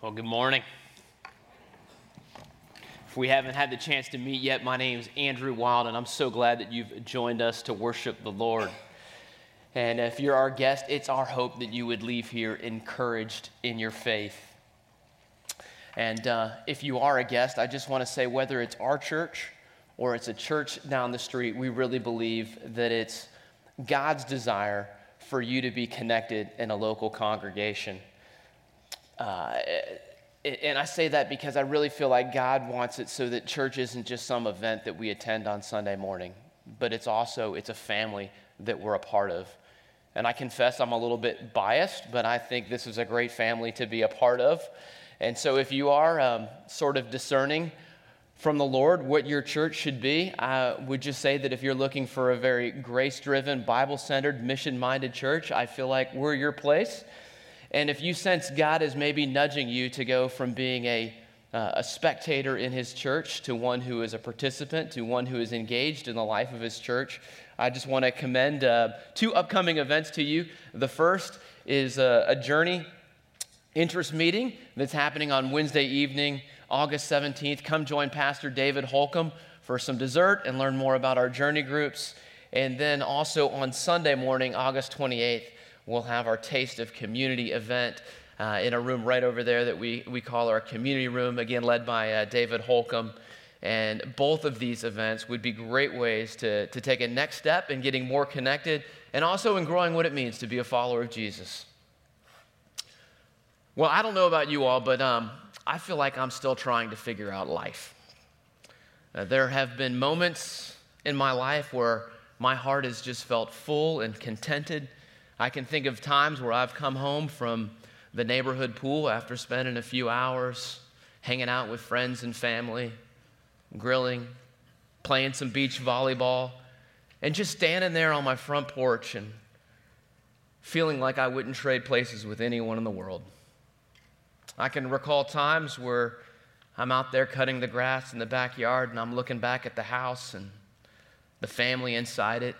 Well, good morning. If we haven't had the chance to meet yet, my name is Andrew Wild, and I'm so glad that you've joined us to worship the Lord. And if you're our guest, it's our hope that you would leave here encouraged in your faith. And uh, if you are a guest, I just want to say whether it's our church or it's a church down the street, we really believe that it's God's desire for you to be connected in a local congregation. Uh, and I say that because I really feel like God wants it so that church isn't just some event that we attend on Sunday morning, but it's also it's a family that we're a part of. And I confess I'm a little bit biased, but I think this is a great family to be a part of. And so if you are um, sort of discerning from the Lord what your church should be, I would just say that if you're looking for a very grace driven, Bible centered, mission minded church, I feel like we're your place. And if you sense God is maybe nudging you to go from being a, uh, a spectator in his church to one who is a participant, to one who is engaged in the life of his church, I just want to commend uh, two upcoming events to you. The first is a, a journey interest meeting that's happening on Wednesday evening, August 17th. Come join Pastor David Holcomb for some dessert and learn more about our journey groups. And then also on Sunday morning, August 28th, we'll have our Taste of Community event uh, in a room right over there that we, we call our community room, again, led by uh, David Holcomb. And both of these events would be great ways to, to take a next step in getting more connected and also in growing what it means to be a follower of Jesus. Well, I don't know about you all, but um, I feel like I'm still trying to figure out life. Uh, there have been moments in my life where my heart has just felt full and contented I can think of times where I've come home from the neighborhood pool after spending a few hours hanging out with friends and family, grilling, playing some beach volleyball, and just standing there on my front porch and feeling like I wouldn't trade places with anyone in the world. I can recall times where I'm out there cutting the grass in the backyard and I'm looking back at the house and the family inside it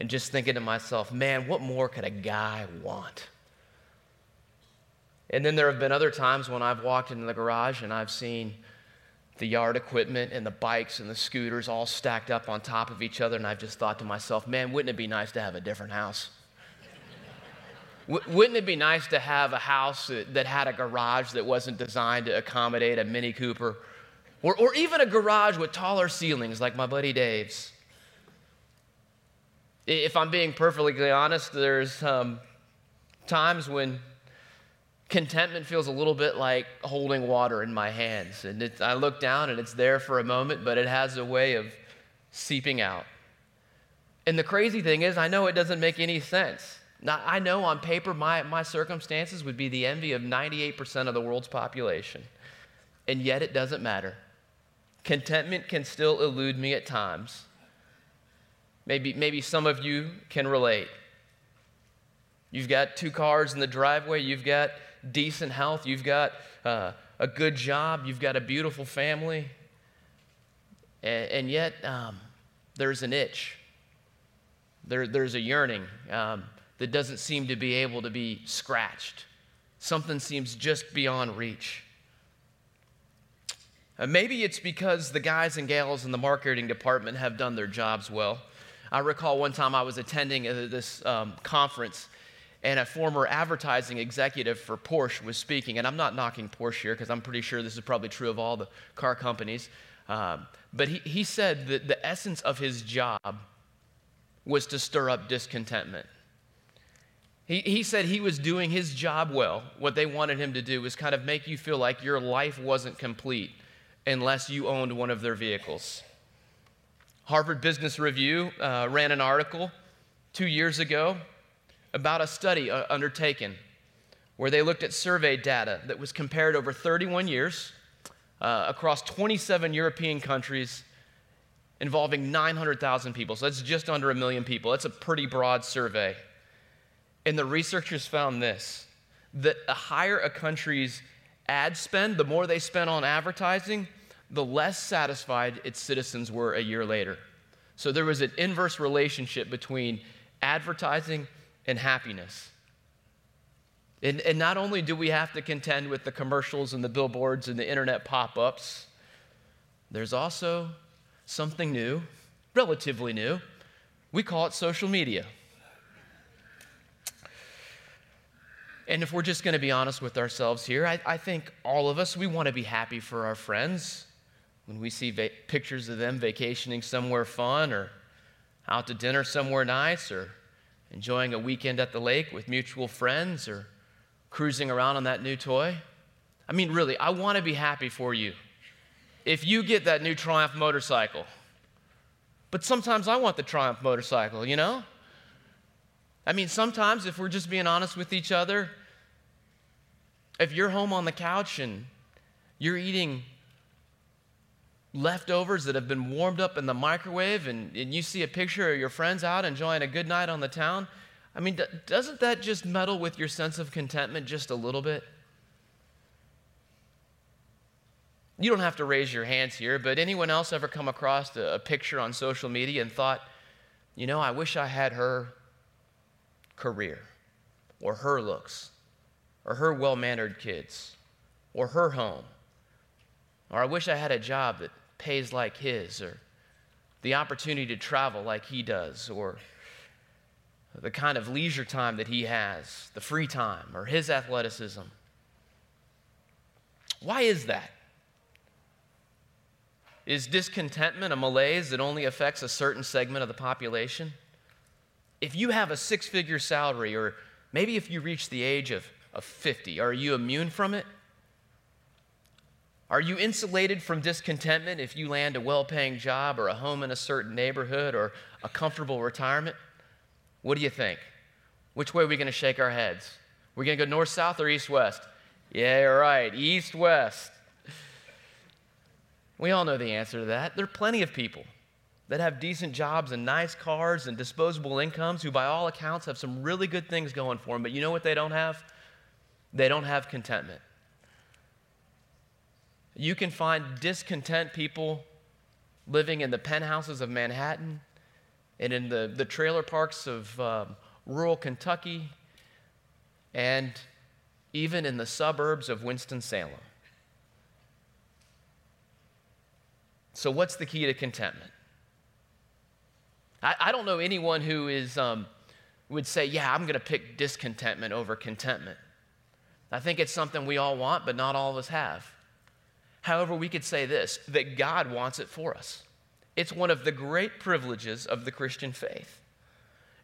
and just thinking to myself, man, what more could a guy want? And then there have been other times when I've walked into the garage and I've seen the yard equipment and the bikes and the scooters all stacked up on top of each other, and I've just thought to myself, man, wouldn't it be nice to have a different house? wouldn't it be nice to have a house that, that, had a garage that wasn't designed to accommodate a Mini Cooper? Or, or even a garage with taller ceilings like my buddy Dave's? If I'm being perfectly honest, there's um, times when contentment feels a little bit like holding water in my hands. And it, I look down and it's there for a moment, but it has a way of seeping out. And the crazy thing is, I know it doesn't make any sense. Now, I know on paper my, my circumstances would be the envy of 98% of the world's population. And yet it doesn't matter. Contentment can still elude me at times. Maybe, maybe some of you can relate. You've got two cars in the driveway, you've got decent health, you've got uh, a good job, you've got a beautiful family, and, and yet um, there's an itch. There, there's a yearning um, that doesn't seem to be able to be scratched. Something seems just beyond reach. Uh, maybe it's because the guys and gals in the marketing department have done their jobs well. I recall one time I was attending this um, conference and a former advertising executive for Porsche was speaking. And I'm not knocking Porsche here because I'm pretty sure this is probably true of all the car companies. Um, but he, he said that the essence of his job was to stir up discontentment. He, he said he was doing his job well. What they wanted him to do was kind of make you feel like your life wasn't complete unless you owned one of their vehicles. Harvard Business Review uh, ran an article two years ago about a study uh, undertaken where they looked at survey data that was compared over 31 years uh, across 27 European countries involving 900,000 people. So that's just under a million people. That's a pretty broad survey. And the researchers found this that the higher a country's ad spend, the more they spend on advertising, the less satisfied its citizens were a year later. So there was an inverse relationship between advertising and happiness. And, and not only do we have to contend with the commercials and the billboards and the internet pop ups, there's also something new, relatively new. We call it social media. And if we're just going to be honest with ourselves here, I, I, think all of us, we want to be happy for our friends when we see va- pictures of them vacationing somewhere fun or out to dinner somewhere nice or enjoying a weekend at the lake with mutual friends or cruising around on that new toy. I mean, really, I want to be happy for you. If you get that new Triumph motorcycle, but sometimes I want the Triumph motorcycle, you know? I mean, sometimes if we're just being honest with each other, if you're home on the couch and you're eating leftovers that have been warmed up in the microwave and, and you see a picture of your friends out enjoying a good night on the town, I mean, doesn't that just meddle with your sense of contentment just a little bit? You don't have to raise your hands here, but anyone else ever come across a, a picture on social media and thought, you know, I wish I had her career or her looks or her well mannered kids or her home? Or I wish I had a job that pays like his or the opportunity to travel like he does or the kind of leisure time that he has, the free time, or his athleticism. Why is that? Is discontentment a malaise that only affects a certain segment of the population? If you have a six figure salary, or maybe if you reach the age of, of 50, are you immune from it? Are you insulated from discontentment if you land a well paying job or a home in a certain neighborhood or a comfortable retirement? What do you think? Which way are we going to shake our heads? We're going to go north, south, or east, west? Yeah, right, east, west. We all know the answer to that. There are plenty of people that have decent jobs and nice cars and disposable incomes who, by all accounts, have some really good things going for them. But you know what they don't have? They don't have contentment. You can find discontent people living in the penthouses of Manhattan and in the, the trailer parks of um, rural Kentucky and even in the suburbs of Winston-Salem. So, what's the key to contentment? I, I don't know anyone who is, um, would say, Yeah, I'm going to pick discontentment over contentment. I think it's something we all want, but not all of us have. However, we could say this that God wants it for us. It's one of the great privileges of the Christian faith.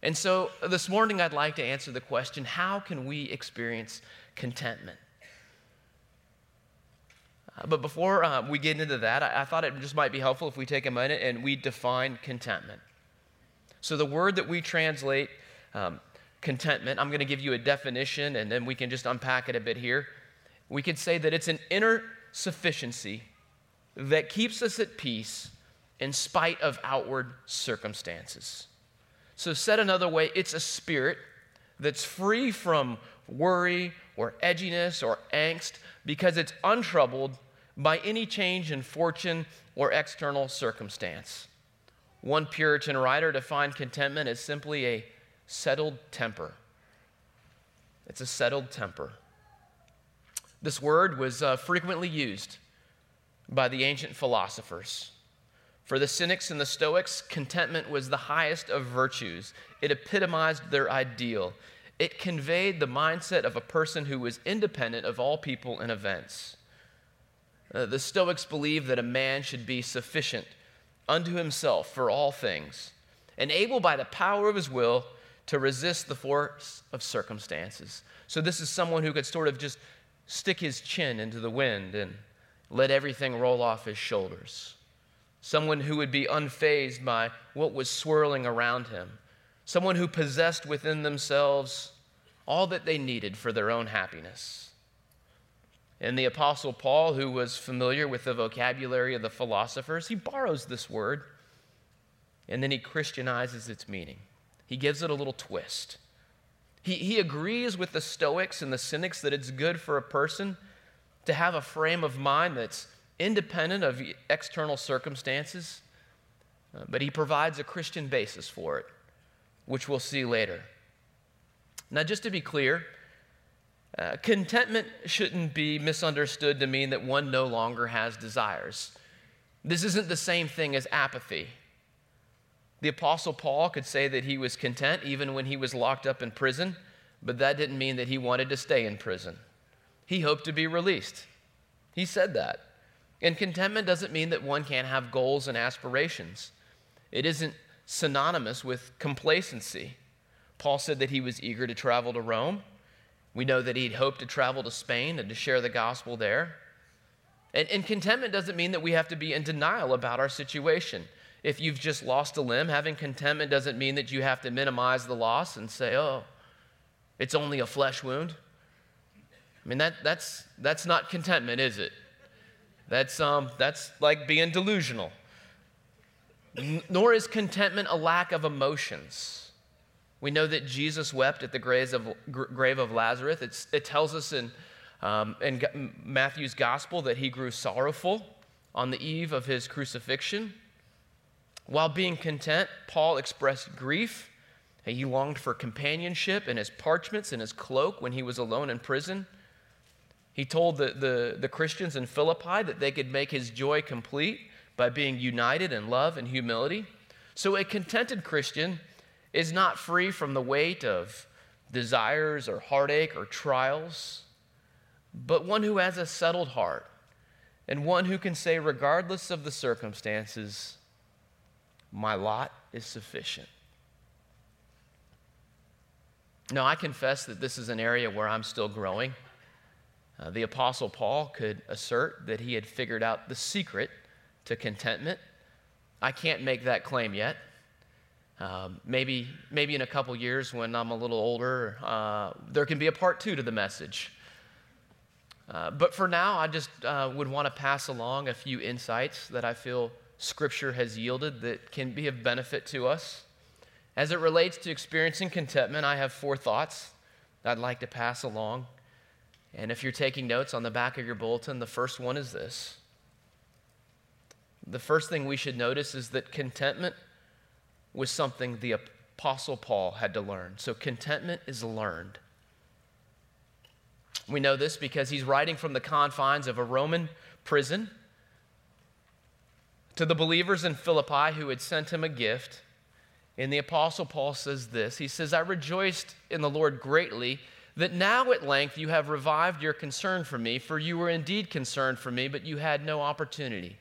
And so this morning, I'd like to answer the question how can we experience contentment? Uh, but before uh, we get into that, I, I thought it just might be helpful if we take a minute and we define contentment. So, the word that we translate um, contentment, I'm going to give you a definition and then we can just unpack it a bit here. We could say that it's an inner sufficiency that keeps us at peace in spite of outward circumstances. So, said another way, it's a spirit that's free from worry or edginess or angst because it's untroubled by any change in fortune or external circumstance. One Puritan writer defined contentment as simply a settled temper. It's a settled temper. This word was uh, frequently used by the ancient philosophers. For the Cynics and the Stoics, contentment was the highest of virtues. It epitomized their ideal. It conveyed the mindset of a person who was independent of all people and events. Uh, the Stoics believed that a man should be sufficient unto himself for all things, and able by the power of his will to resist the force of circumstances. So, this is someone who could sort of just stick his chin into the wind and let everything roll off his shoulders someone who would be unfazed by what was swirling around him, someone who possessed within themselves all that they needed for their own happiness. And the Apostle Paul, who was familiar with the vocabulary of the philosophers, he borrows this word and then he Christianizes its meaning. He gives it a little twist. He, he agrees with the Stoics and the Cynics that it's good for a person to have a frame of mind that's independent of external circumstances, uh, but he provides a Christian basis for it, which we'll see later. Now, just to be clear, Uh, contentment shouldn't be misunderstood to mean that one no longer has desires. This isn't the same thing as apathy. The Apostle Paul could say that he was content even when he was locked up in prison, but that didn't mean that he wanted to stay in prison. He hoped to be released. He said that. And contentment doesn't mean that one can't have goals and aspirations. It isn't synonymous with complacency. Paul said that he was eager to travel to Rome. We know that he'd hoped to travel to Spain and to share the gospel there. And, and, contentment doesn't mean that we have to be in denial about our situation. If you've just lost a limb, having contentment doesn't mean that you have to minimize the loss and say, oh, it's only a flesh wound. I mean, that, that's, that's not contentment, is it? That's, um, that's like being delusional. Nor is contentment a lack of emotions. We know that Jesus wept at the grave of, grave of Lazarus. It's, it tells us in, um, in Matthew's gospel that he grew sorrowful on the eve of his crucifixion. While being content, Paul expressed grief. He longed for companionship in his parchments and his cloak when he was alone in prison. He told the, the, the Christians in Philippi that they could make his joy complete by being united in love and humility. So, a contented Christian is not free from the weight of desires or heartache or trials, but one who has a settled heart and one who can say, regardless of the circumstances, my lot is sufficient. Now, I confess that this is an area where I'm still growing. Uh, the Apostle Paul could assert that he had figured out the secret to contentment. I can't make that claim yet. Um, maybe, maybe in a couple years when I'm a little older, uh, there can be a part two to the message. Uh, but for now, I just uh, would want to pass along a few insights that I feel Scripture has yielded that can be of benefit to us. As it relates to experiencing contentment, I have four thoughts I'd like to pass along. And if you're taking notes on the back of your bulletin, the first one is this. The first thing we should notice is that contentment was something the Apostle Paul had to learn. So contentment is learned. We know this because he's writing from the confines of a Roman prison to the believers in Philippi who had sent him a gift. And the Apostle Paul says this He says, I rejoiced in the Lord greatly that now at length you have revived your concern for me, for you were indeed concerned for me, but you had no opportunity.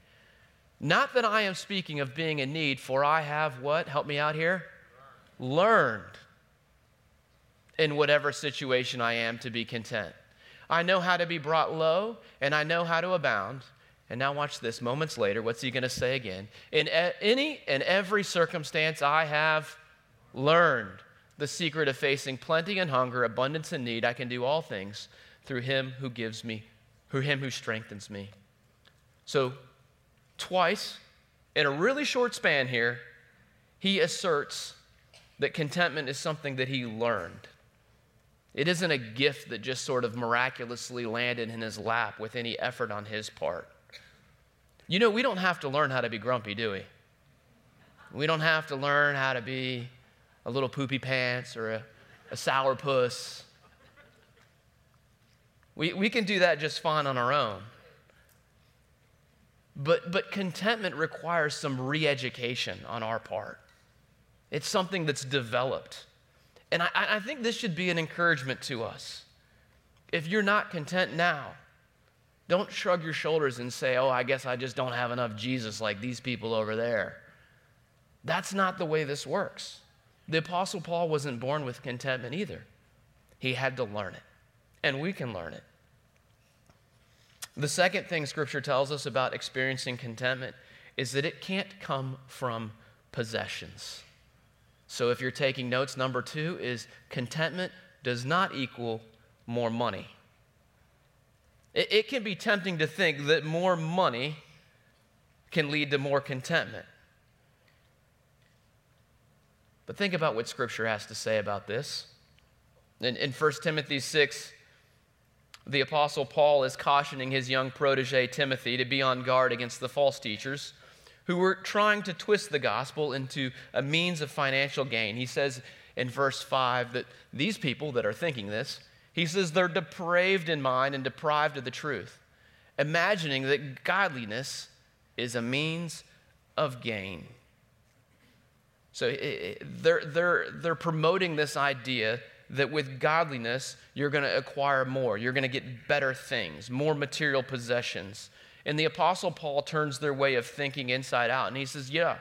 Not that I am speaking of being in need, for I have what? Help me out here. Learned in whatever situation I am to be content. I know how to be brought low, and I know how to abound. And now, watch this. Moments later, what's he going to say again? In any and every circumstance, I have learned the secret of facing plenty and hunger, abundance and need. I can do all things through him who gives me, through him who strengthens me. So, twice in a really short span here, he asserts that contentment is something that he learned. It isn't a gift that just sort of miraculously landed in his lap with any effort on his part. You know, we don't have to learn how to be grumpy, do we? We don't have to learn how to be a little poopy pants or a, a sour puss. We, we can do that just fine on our own. But, but contentment requires some re education on our part. It's something that's developed. And I, I think this should be an encouragement to us. If you're not content now, don't shrug your shoulders and say, oh, I guess I just don't have enough Jesus like these people over there. That's not the way this works. The Apostle Paul wasn't born with contentment either, he had to learn it. And we can learn it. The second thing Scripture tells us about experiencing contentment is that it can't come from possessions. So if you're taking notes, number two is contentment does not equal more money. It, it can be tempting to think that more money can lead to more contentment. But think about what Scripture has to say about this. In, in 1 Timothy 6, the Apostle Paul is cautioning his young protege Timothy to be on guard against the false teachers who were trying to twist the gospel into a means of financial gain. He says in verse 5 that these people that are thinking this, He says they're depraved in mind and deprived of the truth, imagining that godliness is a means of gain. So they're, they're, they're promoting this idea that with godliness, you're going to acquire more. You're going to get better things, more material possessions. And the Apostle Paul turns their way of thinking inside out. And he says, Yeah,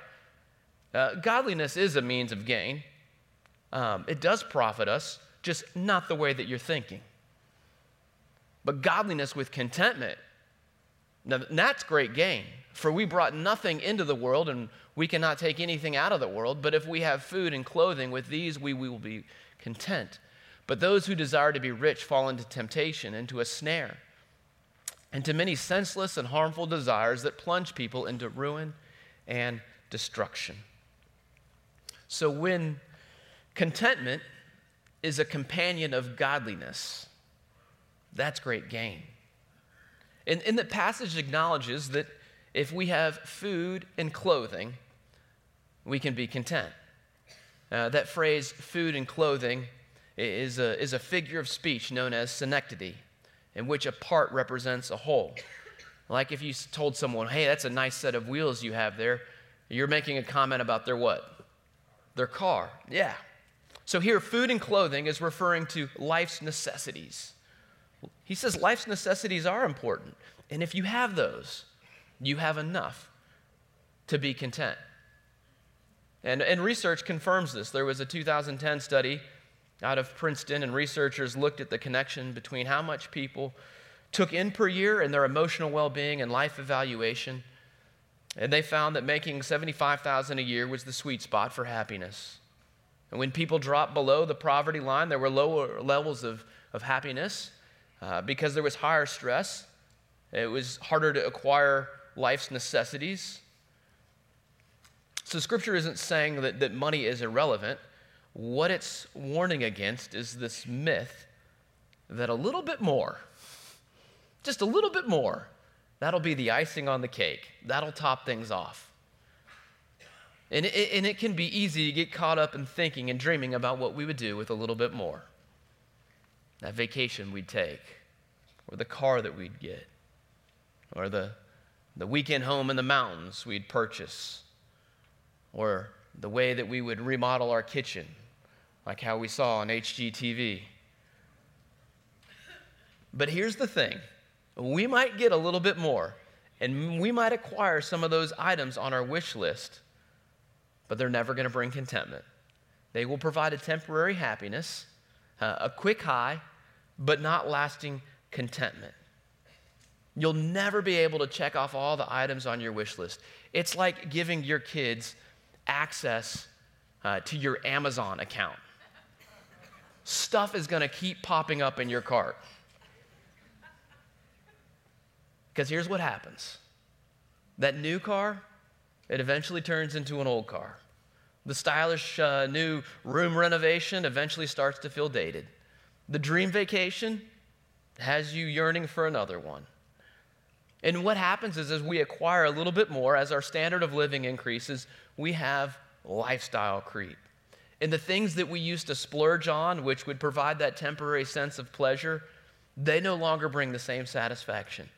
uh, godliness is a means of gain. Um, it does profit us, just not the way that you're thinking. But godliness with contentment, now that's great gain. For we brought nothing into the world, and we cannot take anything out of the world. But if we have food and clothing, with these we will be content. But those who desire to be rich fall into temptation, into a snare, and to many senseless and harmful desires that plunge people into ruin and destruction. So when contentment is a companion of godliness, that's great gain. And, and the passage acknowledges that if we have food and clothing, we can be content. Uh, that phrase, food and clothing, is a, is a figure of speech known as synecdoche, in which a part represents a whole. Like if you told someone, hey, that's a nice set of wheels you have there, you're making a comment about their what? Their car. Yeah. So here, food and clothing is referring to life's necessities. He says life's necessities are important. And if you have those, you have enough to be content. And, and research confirms this. There was a 2010 study out of Princeton, and researchers looked at the connection between how much people took in per year and their emotional well being and life evaluation. And they found that making 75,000 a year was the sweet spot for happiness. And when people dropped below the poverty line, there were lower levels of, of happiness uh, because there was higher stress. It was harder to acquire life's necessities. So, Scripture isn't saying that, that money is irrelevant. What it's warning against is this myth that a little bit more, just a little bit more, that'll be the icing on the cake. That'll top things off. And it, and it can be easy to get caught up in thinking and dreaming about what we would do with a little bit more. That vacation we'd take, or the car that we'd get, or the, the weekend home in the mountains we'd purchase or the way that we would remodel our kitchen, like how we saw on HGTV. But here's the thing we might get a little bit more, and we might acquire some of those items on our wish list, but they're never going to bring contentment. They will provide a temporary happiness, uh, a quick high, but not lasting contentment. You'll never be able to check off all the items on your wish list. It's like giving your kids access uh, to your Amazon account. Stuff is going to keep popping up in your cart. Because here's what happens that new car, it eventually turns into an old car. The stylish uh, new room renovation eventually starts to feel dated. The dream vacation has you yearning for another one. And what happens is, as we acquire a little bit more, as our standard of living increases, we have lifestyle creep. And the things that we used to splurge on, which would provide that temporary sense of pleasure, they no longer bring the same satisfaction.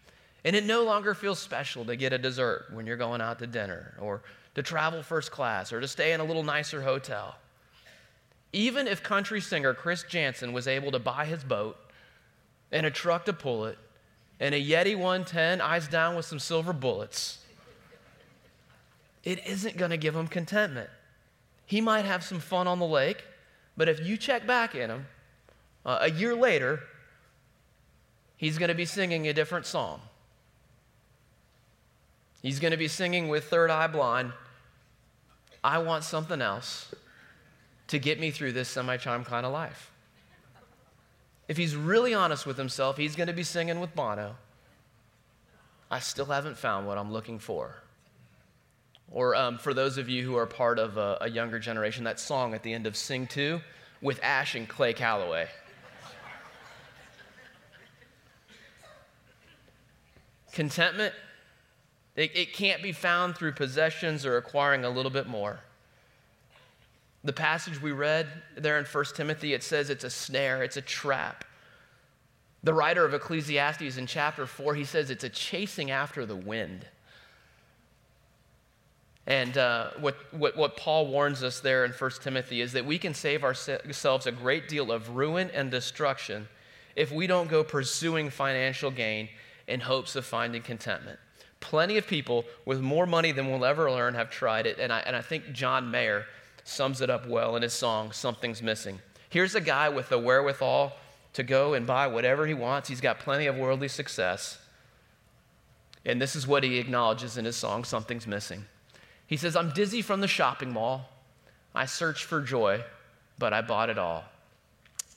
And it no longer feels special to get a dessert when you're going out to dinner, or to travel first class, or to stay in a little nicer hotel. Even if country singer Chris Janson was able to buy his boat and a truck to pull it, and a Yeti 110 eyes down with some silver bullets, it isn't going to give him contentment. He might have some fun on the lake, but if you check back in him uh, a year later, he's going to be singing a different song. He's going to be singing with Third Eye Blind, I want something else to get me through this semi charm kind of life. If he's really honest with himself, he's going to be singing with Bono. I still haven't found what I'm looking for. Or um, for those of you who are part of a, a younger generation, that song at the end of Sing 2 with Ash and Clay Calloway. Contentment, it, it can't be found through possessions or acquiring a little bit more. The passage we read there in 1 Timothy, it says it's a snare, it's a trap. The writer of Ecclesiastes in chapter 4, he says it's a chasing after the wind. And uh, what, what, what Paul warns us there in 1 Timothy is that we can save ourselves a great deal of ruin and destruction if we don't go pursuing financial gain in hopes of finding contentment. Plenty of people with more money than we'll ever learn have tried it, and I, and I think John Mayer sums it up well in his song, Something's Missing. Here's a guy with the wherewithal to go and buy whatever he wants. He's got plenty of worldly success. And this is what he acknowledges in his song, Something's Missing. He says, I'm dizzy from the shopping mall. I searched for joy, but I bought it all.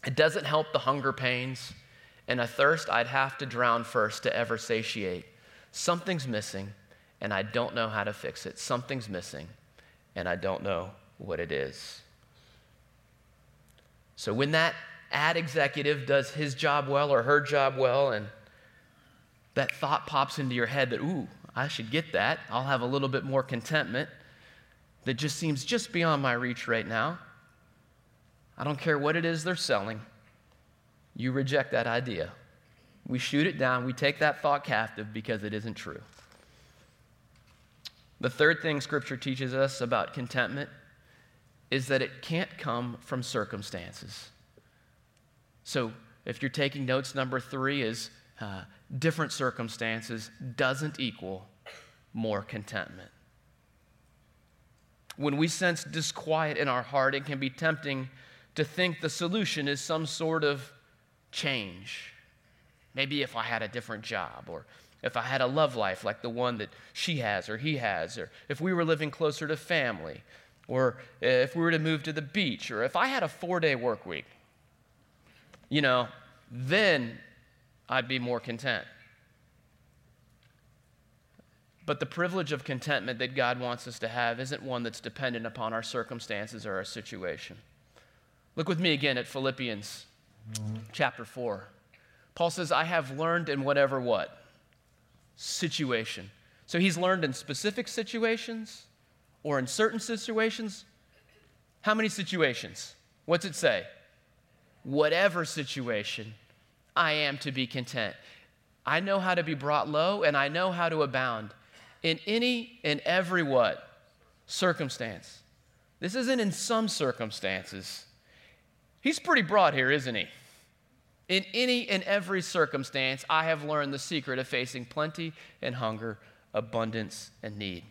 It doesn't help the hunger pains and a thirst I'd have to drown first to ever satiate. Something's missing, and I don't know how to fix it. Something's missing, and I don't know what it is. So when that ad executive does his job well or her job well, and that thought pops into your head that, ooh, I should get that, I'll have a little bit more contentment that just seems just beyond my reach right now. I don't care what it is they're selling. You reject that idea. We shoot it down. We take that thought captive because it isn't true. The third thing Scripture teaches us about contentment is that it can't come from circumstances. So, if you're taking notes, number three is uh, different circumstances doesn't equal more contentment. When we sense disquiet in our heart, it can be tempting to think the solution is some sort of change. Maybe if I had a different job, or if I had a love life like the one that she has or he has, or if we were living closer to family, or if we were to move to the beach, or if I had a four day work week, you know, then I'd be more content. But the privilege of contentment that God wants us to have isn't one that's dependent upon our circumstances or our situation. Look with me again at Philippians chapter 4. Paul says, I have learned in whatever what? Situation. So he's learned in specific situations or in certain situations. How many situations? What's it say? Whatever situation, I am to be content. I know how to be brought low and I know how to abound in any and every what? Circumstance. This isn't in some circumstances. He's pretty broad here, isn't he? In any and every circumstance, I have learned the secret of facing plenty and hunger, abundance and need.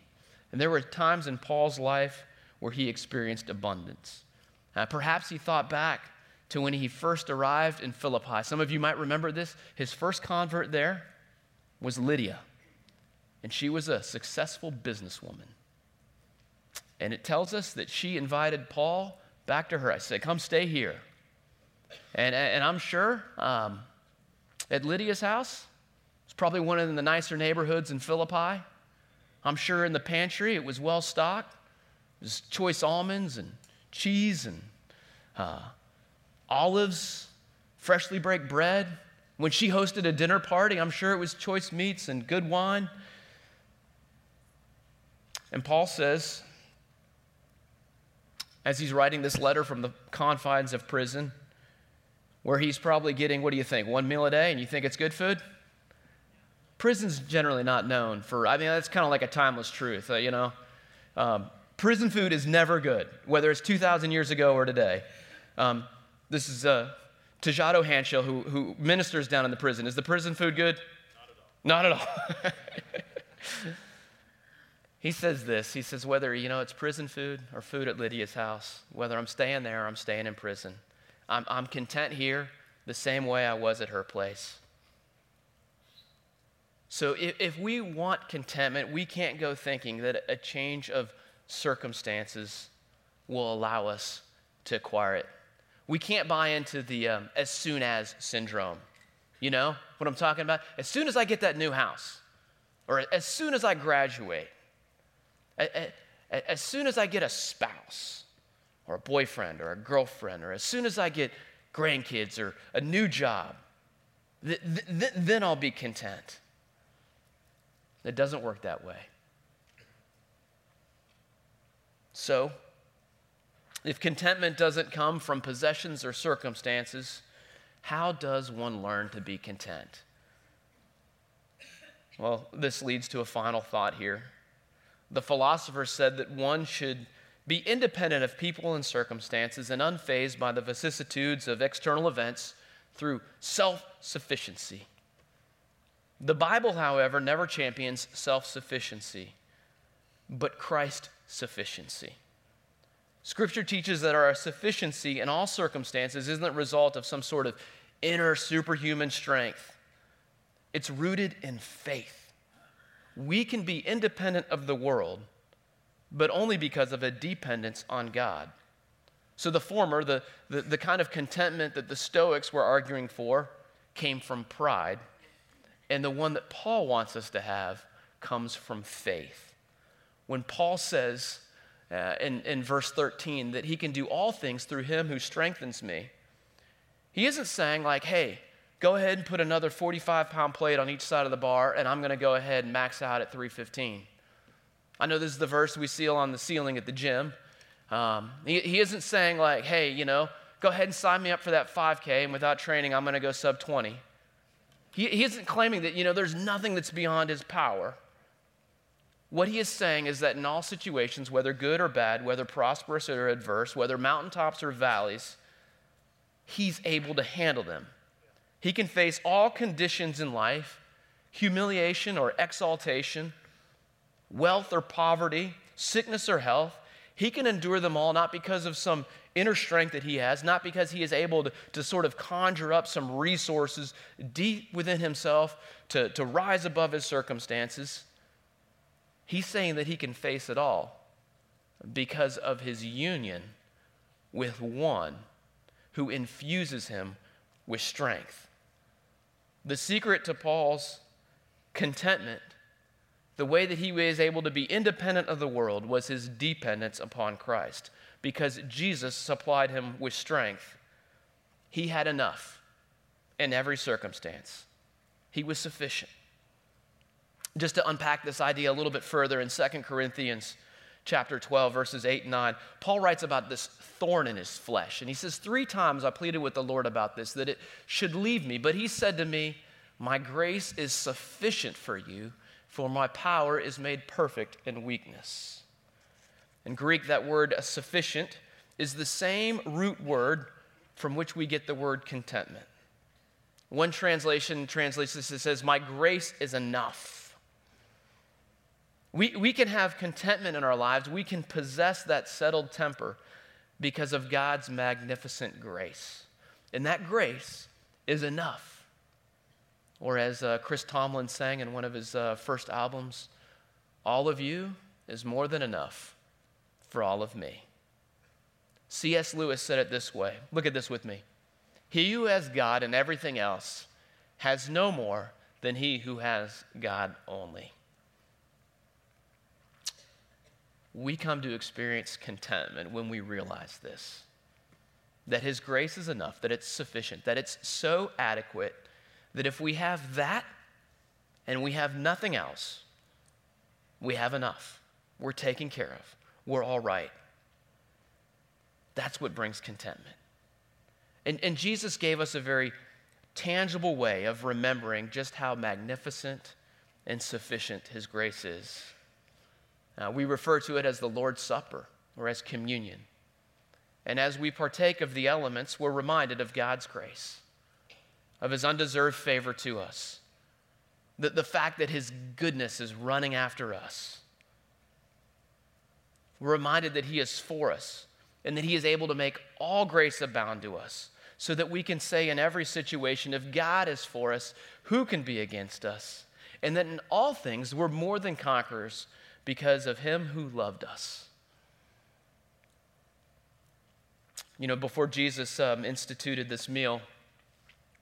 And there were times in Paul's life where he experienced abundance. Uh, perhaps he thought back to when he first arrived in Philippi. Some of you might remember this. His first convert there was Lydia, and she was a successful businesswoman. And it tells us that she invited Paul back to her. I said, Come stay here. And, and I'm sure um, at Lydia's house, it's probably one of the nicer neighborhoods in Philippi. I'm sure in the pantry it was well stocked. There's choice almonds and cheese and uh, olives, freshly baked bread. When she hosted a dinner party, I'm sure it was choice meats and good wine. And Paul says, as he's writing this letter from the confines of prison, where he's probably getting, what do you think, one meal a day, and you think it's good food? Prison's generally not known for, I mean, that's kind of like a timeless truth, uh, you know? Um, prison food is never good, whether it's 2,000 years ago or today. Um, this is uh, Tejado Hanschel, who, who ministers down in the prison. Is the prison food good? Not at all. Not at all. he says this. He says, whether, you know, it's prison food or food at Lydia's house, whether I'm staying there or I'm staying in prison, I'm, I'm content here the same way I was at her place. So if, if we want contentment, we can't go thinking that a change of circumstances will allow us to acquire it. We can't buy into the um, as soon as syndrome. You know what I'm talking about? As soon as I get that new house, or as soon as I graduate, as soon as I get a spouse, or a boyfriend or a girlfriend, or as soon as I get grandkids or a new job, th- th- then I'll be content. It doesn't work that way. So, if contentment doesn't come from possessions or circumstances, How does one learn to be content? Well, this leads to a final thought here. The philosopher said that one should be independent of people and circumstances and unfazed by the vicissitudes of external events through self sufficiency. The Bible, however, never champions self sufficiency, but Christ sufficiency. Scripture teaches that our sufficiency in all circumstances isn't a result of some sort of inner superhuman strength, it's rooted in faith. We can be independent of the world, but only because of a dependence on God. So the former, the, the, the kind of contentment that the Stoics were arguing for, came from pride. And the one that Paul wants us to have comes from faith. When Paul says uh, in, in verse 13 that he can do all things through him who strengthens me, he isn't saying, like, hey, go ahead and put another 45 pound plate on each side of the bar, and I'm going to go ahead and max out at 315. I know this is the verse we seal on the ceiling at the gym. Um, he, he isn't saying, like, hey, you know, go ahead and sign me up for that 5K, and without training, I'm going to go sub 20. He, he isn't claiming that, you know, there's nothing that's beyond his power. What he is saying is that in all situations, whether good or bad, whether prosperous or adverse, whether mountaintops or valleys, he's able to handle them. He can face all conditions in life humiliation or exaltation, wealth or poverty, sickness or health. He can endure them all not because of some inner strength that he has, not because he is able to, to sort of conjure up some resources deep within himself to, to rise above his circumstances. He's saying that he can face it all because of his union with one who infuses him with strength. The secret to Paul's contentment, the way that he was able to be independent of the world, was his dependence upon Christ because Jesus supplied him with strength. He had enough in every circumstance, he was sufficient. Just to unpack this idea a little bit further in 2 Corinthians chapter 12, verses 8 and 9, Paul writes about this thorn in his flesh. And he says, Three times I pleaded with the Lord about this, that it should leave me. But he said to me, My grace is sufficient for you, for my power is made perfect in weakness. In Greek, that word sufficient is the same root word from which we get the word contentment. One translation translates this, it says, My grace is enough. We, we can have contentment in our lives. We can possess that settled temper because of God's magnificent grace. And that grace is enough. Or as uh, Chris Tomlin sang in one of his uh, first albums, all of you is more than enough for all of me. C.S. Lewis said it this way look at this with me. He who has God and everything else has no more than he who has God only. We come to experience contentment when we realize this that His grace is enough, that it's sufficient, that it's so adequate that if we have that and we have nothing else, we have enough. We're taken care of we're all right. That's what brings contentment. And, and Jesus gave us a very tangible way of remembering just how magnificent and sufficient His grace is. Uh, we refer to it as the Lord's Supper or as communion. And as we partake of the elements, we're reminded of God's grace, of His undeserved favor to us, the, the fact that His goodness is running after us we're reminded that He is for us and that He is able to make all grace abound to us so that we can say in every situation, if God is for us, who can be against us? And that in all things, we're more than conquerors because of Him who loved us. You know, before Jesus um, instituted this meal,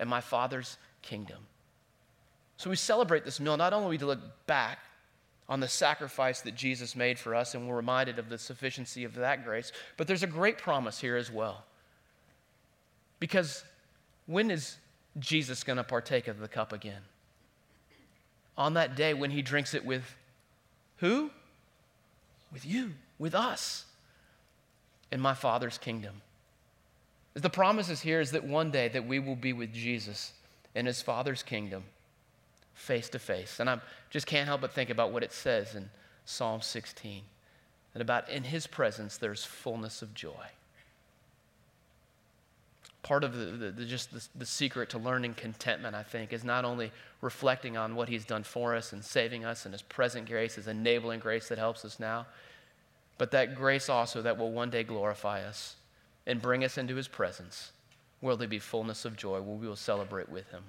in my Father's kingdom. So we celebrate this meal not only to look back on the sacrifice that Jesus made for us, and we're reminded of the sufficiency of that grace, but there's a great promise here as well. Because when is Jesus going to partake of the cup again? On that day when he drinks it with who? With you, with us, in my Father's kingdom. The promises here is that one day that we will be with Jesus in his Father's kingdom face to face. And I just can't help but think about what it says in Psalm 16 that about in his presence there's fullness of joy. Part of the, the, the just the, the secret to learning contentment, I think, is not only reflecting on what he's done for us and saving us and his present grace, his enabling grace that helps us now, but that grace also that will one day glorify us and bring us into his presence, where there be fullness of joy, where we will celebrate with him.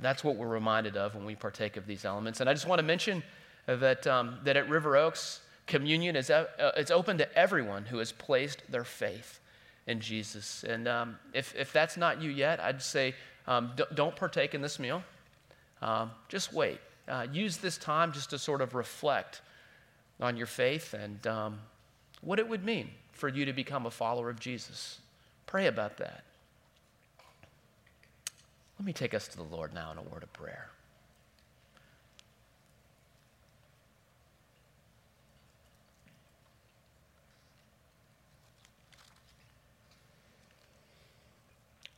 That's what we're reminded of when we partake of these elements. And I just want to mention that, um, that at River Oaks, communion is uh, it's open to everyone who has placed their faith in Jesus. And um, if, if that's not you yet, I'd say um, don't partake in this meal. Um, just wait. Uh, use this time just to sort of reflect on your faith and um, what it would mean for you to become a follower of Jesus. Pray about that. Let me take us to the Lord now in a word of prayer.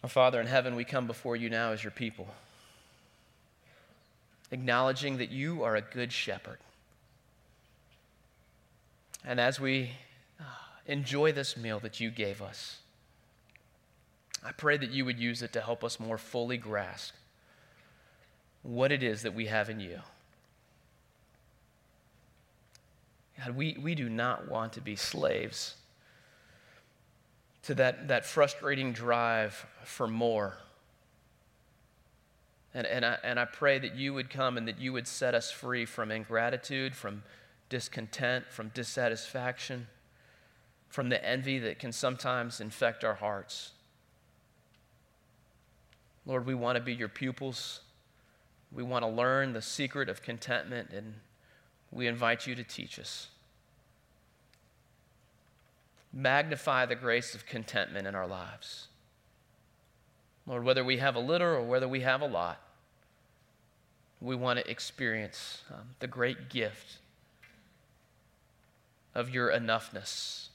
Our Father in heaven, we come before you now as your people, acknowledging that you are a good shepherd. And as we enjoy this meal that you gave us, I pray that you would use it to help us more fully grasp what it is that we have in you. God, we, we do not want to be slaves to that, that frustrating drive for more. And, and, I, and I pray that you would come and that you would set us free from ingratitude, from discontent, from dissatisfaction, from the envy that can sometimes infect our hearts. Lord, we want to be your pupils. We want to learn the secret of contentment, and we invite you to teach us. Magnify the grace of contentment in our lives. Lord, whether we have a little or whether we have a lot, we want to experience um, the great gift of your enoughness.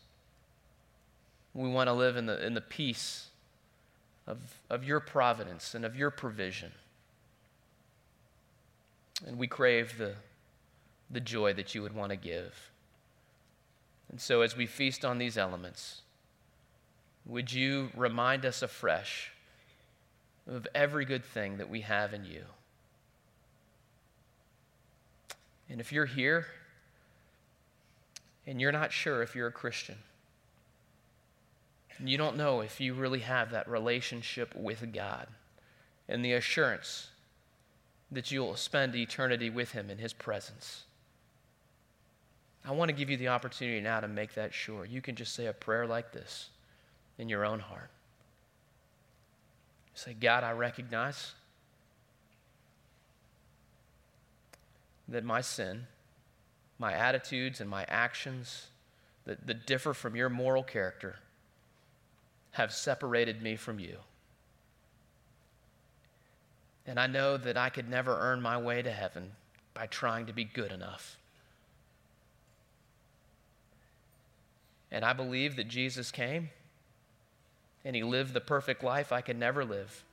We want to live in the, in the peace of, of your providence and of your provision. And we crave the, the joy that you would want to give. And so, as we feast on these elements, would you remind us afresh of every good thing that we have in you? And if you're here and you're not sure if you're a Christian, you don't know if you really have that relationship with God and the assurance that you'll spend eternity with Him in His presence. I want to give you the opportunity now to make that sure. You can just say a prayer like this in your own heart. Say, God, I recognize that my sin, my attitudes, and my actions that, that differ from your moral character have separated me from you. And I know that I could never earn my way to heaven by trying to be good enough. And I believe that Jesus came and he lived the perfect life I could never live.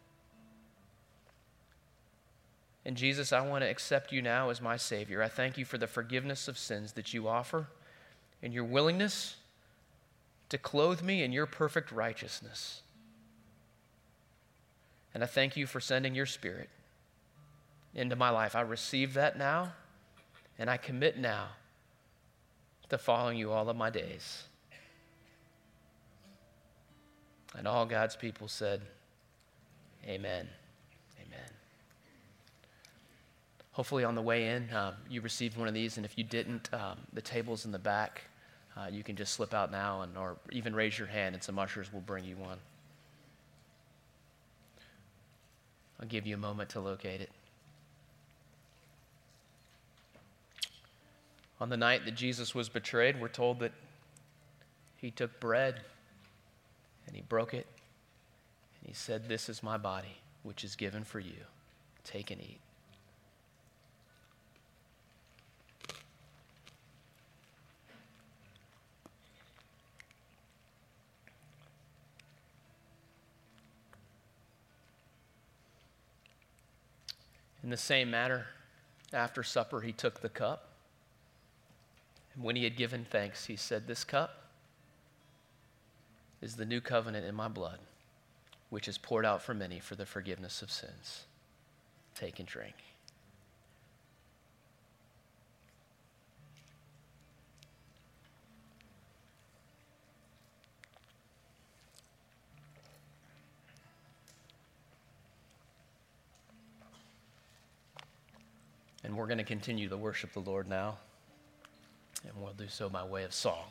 And Jesus, I want to accept you now as my Savior. I thank you for the forgiveness of sins that you offer and your willingness to clothe me in your perfect righteousness. And I thank you for sending your Spirit into my life. I receive that now, and I commit now to following you all of my days. And all God's people said, Amen. Amen. Hopefully, on the way in, um, you received one of these, and if you didn't, um, the table's in the back. Uh, you can just slip out now and, or even raise your hand, and some ushers will bring you one. I'll give you a moment to locate it. On the night that Jesus was betrayed, we're told that he took bread and he broke it and he said, This is my body, which is given for you. Take and eat. The same manner, after supper, he took the cup. And when he had given thanks, he said, This cup is the new covenant in my blood, which is poured out for many for the forgiveness of sins. Take and drink. And we're going to continue to worship the Lord now. And we'll do so by way of song.